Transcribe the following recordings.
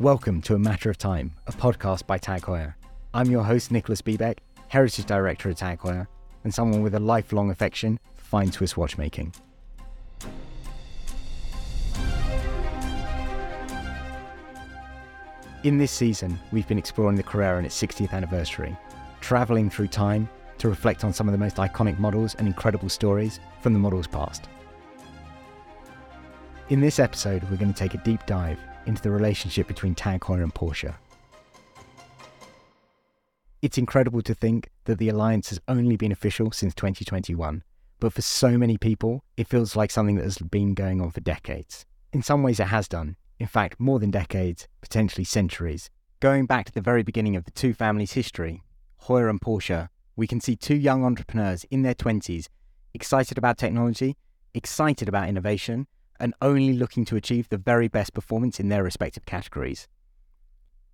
Welcome to A Matter of Time, a podcast by Tag Heuer. I'm your host, Nicholas Biebuyck, Heritage Director at Tag Heuer, and someone with a lifelong affection for fine Swiss watchmaking. In this season, we've been exploring the Carrera and its 60th anniversary, travelling through time to reflect on some of the most iconic models and incredible stories from the model's past. In this episode, we're going to take a deep dive into the relationship between Tag and Porsche. It's incredible to think that the alliance has only been official since 2021, but for so many people, it feels like something that has been going on for decades. In some ways, it has done. In fact, more than decades, potentially centuries. Going back to the very beginning of the two families' history, Heuer and Porsche, we can see two young entrepreneurs in their 20s, excited about technology, excited about innovation, and only looking to achieve the very best performance in their respective categories.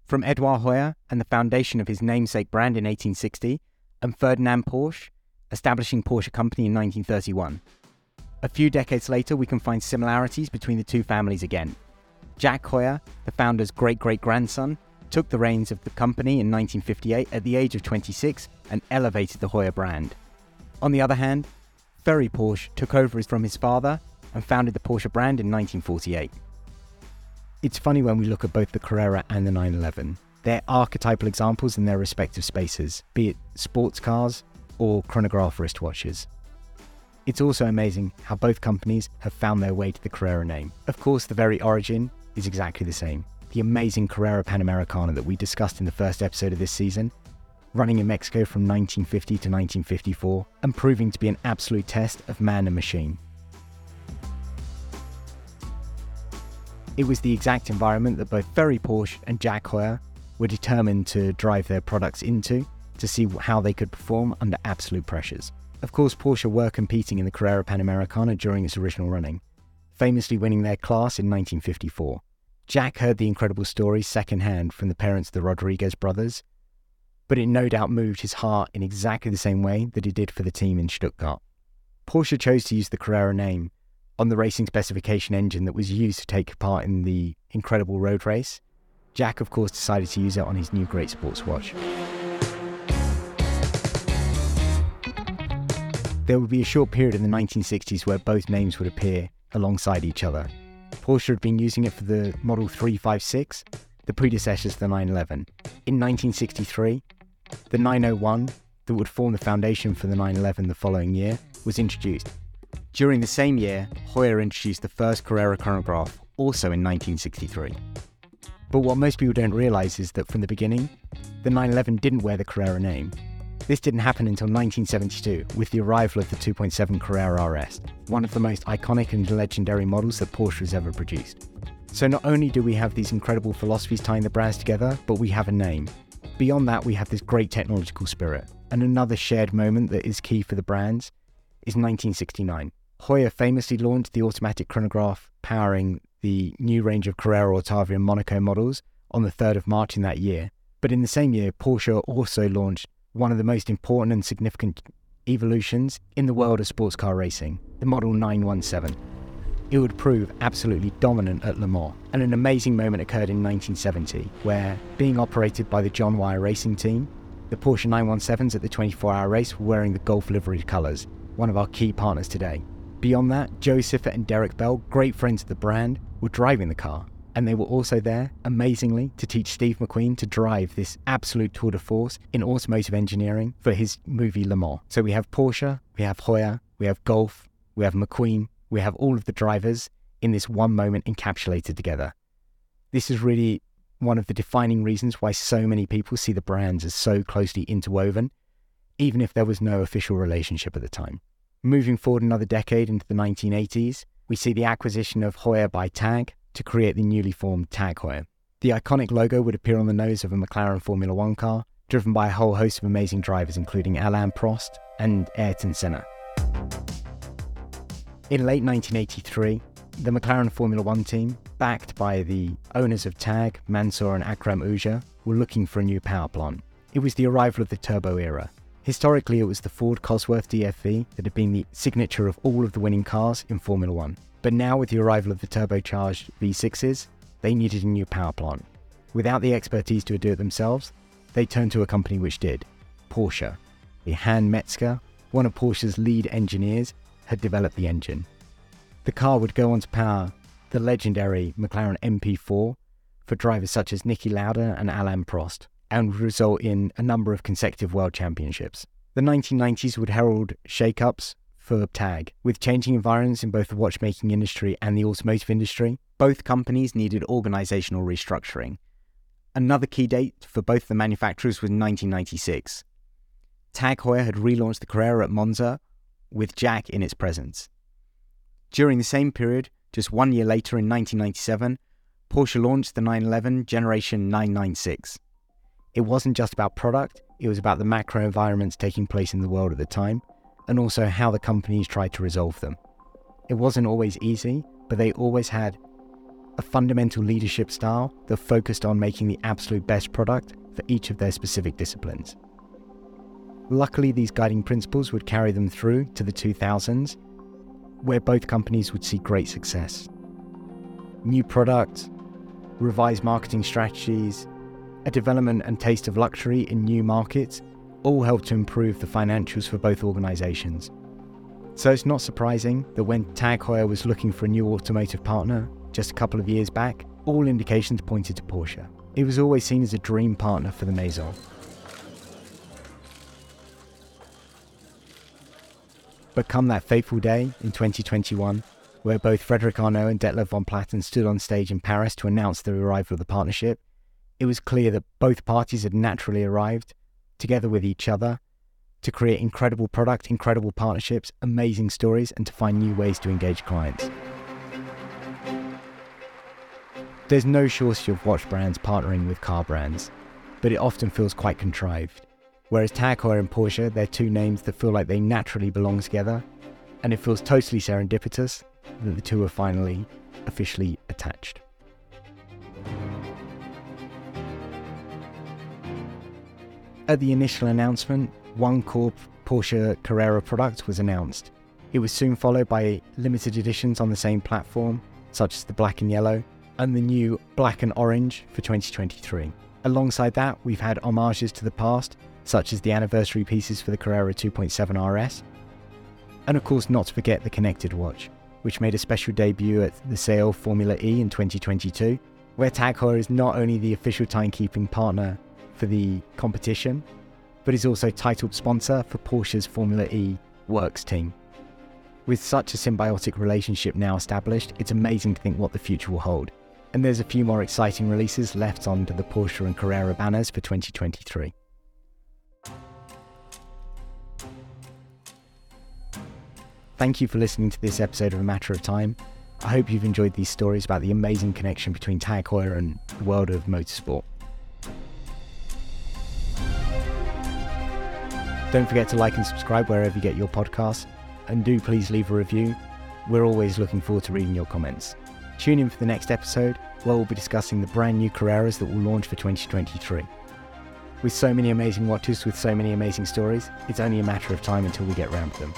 From Edouard Heuer and the foundation of his namesake brand in 1860, and Ferdinand Porsche, establishing Porsche Company in 1931. A few decades later, we can find similarities between the two families again. Jack Heuer, the founder's great great grandson, took the reins of the company in 1958 at the age of 26 and elevated the Heuer brand. On the other hand, Ferry Porsche took over from his father and founded the Porsche brand in 1948. It's funny when we look at both the Carrera and the 911. They're archetypal examples in their respective spaces, be it sports cars or chronograph wristwatches. It's also amazing how both companies have found their way to the Carrera name. Of course, the very origin is exactly the same. The amazing Carrera Panamericana that we discussed in the first episode of this season, running in Mexico from 1950 to 1954 and proving to be an absolute test of man and machine. It was the exact environment that both Ferry Porsche and Jack Heuer were determined to drive their products into to see how they could perform under absolute pressures. Of course, Porsche were competing in the Carrera Panamericana during its original running, famously winning their class in 1954. Jack heard the incredible story secondhand from the parents of the Rodriguez brothers, but it no doubt moved his heart in exactly the same way that it did for the team in Stuttgart. Porsche chose to use the Carrera name on the racing specification engine that was used to take part in the incredible road race. Jack, of course, decided to use it on his new great sports watch. There would be a short period in the 1960s where both names would appear alongside each other. Porsche had been using it for the Model 356, the predecessors to the 911. In 1963, the 901, that would form the foundation for the 911 the following year, was introduced. During the same year, Heuer introduced the first Carrera chronograph, also in 1963. But what most people don't realise is that from the beginning, the 911 didn't wear the Carrera name. This didn't happen until 1972 with the arrival of the 2.7 Carrera RS, one of the most iconic and legendary models that Porsche has ever produced. So not only do we have these incredible philosophies tying the brands together, but we have a name. Beyond that, we have this great technological spirit. And another shared moment that is key for the brands is 1969. Heuer famously launched the automatic chronograph powering the new range of Carrera Autavia and Monaco models on the 3rd of March in that year. But in the same year, Porsche also launched one of the most important and significant evolutions in the world of sports car racing, the Model 917. It would prove absolutely dominant at Le Mans, and an amazing moment occurred in 1970 where, being operated by the John Wyer racing team, the Porsche 917s at the 24 hour race were wearing the Gulf livery colours, one of our key partners today. Beyond that, Jo Siffert and Derek Bell, great friends of the brand, were driving the car, and they were also there, amazingly, to teach Steve McQueen to drive this absolute tour de force in automotive engineering for his movie Le Mans. So we have Porsche, we have Heuer, we have Gulf, we have McQueen, we have all of the drivers in this one moment encapsulated together. This is really one of the defining reasons why so many people see the brands as so closely interwoven, even if there was no official relationship at the time. Moving forward another decade into the 1980s, we see the acquisition of Heuer by Tag, to create the newly formed Tag Heuer. The iconic logo would appear on the nose of a McLaren Formula One car, driven by a whole host of amazing drivers, including Alain Prost and Ayrton Senna. In late 1983, the McLaren Formula One team, backed by the owners of Tag, Mansour, and Akram Ojjeh, were looking for a new power plant. It was the arrival of the turbo era. Historically, it was the Ford Cosworth DFV that had been the signature of all of the winning cars in Formula One. But now, with the arrival of the turbocharged V6s, they needed a new power plant. Without the expertise to do it themselves, they turned to a company which did Porsche. Johann Mezger, one of Porsche's lead engineers, had developed the engine. The car would go on to power the legendary McLaren MP4 for drivers such as Niki Lauda and Alain Prost, and would result in a number of consecutive world championships. The 1990s would herald shake-ups for TAG, with changing environments in both the watchmaking industry and the automotive industry. Both companies needed organizational restructuring. Another key date for both the manufacturers was 1996. Tag Heuer had relaunched the Carrera at Monza with Jack in its presence. During the same period, just one year later in 1997, Porsche launched the 911 Generation 996. It wasn't just about product, it was about the macro environments taking place in the world at the time, and also how the companies tried to resolve them. It wasn't always easy, but they always had a fundamental leadership style that focused on making the absolute best product for each of their specific disciplines. Luckily, these guiding principles would carry them through to the 2000s, where both companies would see great success. New products, revised marketing strategies, a development and taste of luxury in new markets all helped to improve the financials for both organizations. So it's not surprising that when Tag Heuer was looking for a new automotive partner just a couple of years back, all indications pointed to Porsche. It was always seen as a dream partner for the Maison. But come that fateful day in 2021, where both Frédéric Arnault and Detlev von Platen stood on stage in Paris to announce the arrival of the partnership, it was clear that both parties had naturally arrived, together with each other, to create incredible product, incredible partnerships, amazing stories, and to find new ways to engage clients. There's no shortage of watch brands partnering with car brands, but it often feels quite contrived. Whereas Tag Heuer and Porsche, they're two names that feel like they naturally belong together, and it feels totally serendipitous that the two are finally officially attached. At the initial announcement, one core Porsche Carrera product was announced. It was soon followed by limited editions on the same platform, such as the black and yellow, and the new black and orange for 2023. Alongside that, we've had homages to the past, such as the anniversary pieces for the Carrera 2.7 RS, and of course, not to forget the connected watch, which made a special debut at the Sale Formula E in 2022, where Tag Heuer is not only the official timekeeping partner for the competition, but is also titled sponsor for Porsche's Formula E Works team. With such a symbiotic relationship now established, it's amazing to think what the future will hold. And there's a few more exciting releases left under the Porsche and Carrera banners for 2023. Thank you for listening to this episode of A Matter of Time. I hope you've enjoyed these stories about the amazing connection between Tag Heuer and the world of motorsport. Don't forget to like and subscribe wherever you get your podcasts, and do please leave a review. We're always looking forward to reading your comments. Tune in for the next episode where we'll be discussing the brand new Carreras that will launch for 2023. With so many amazing watches with so many amazing stories, it's only a matter of time until we get round to them.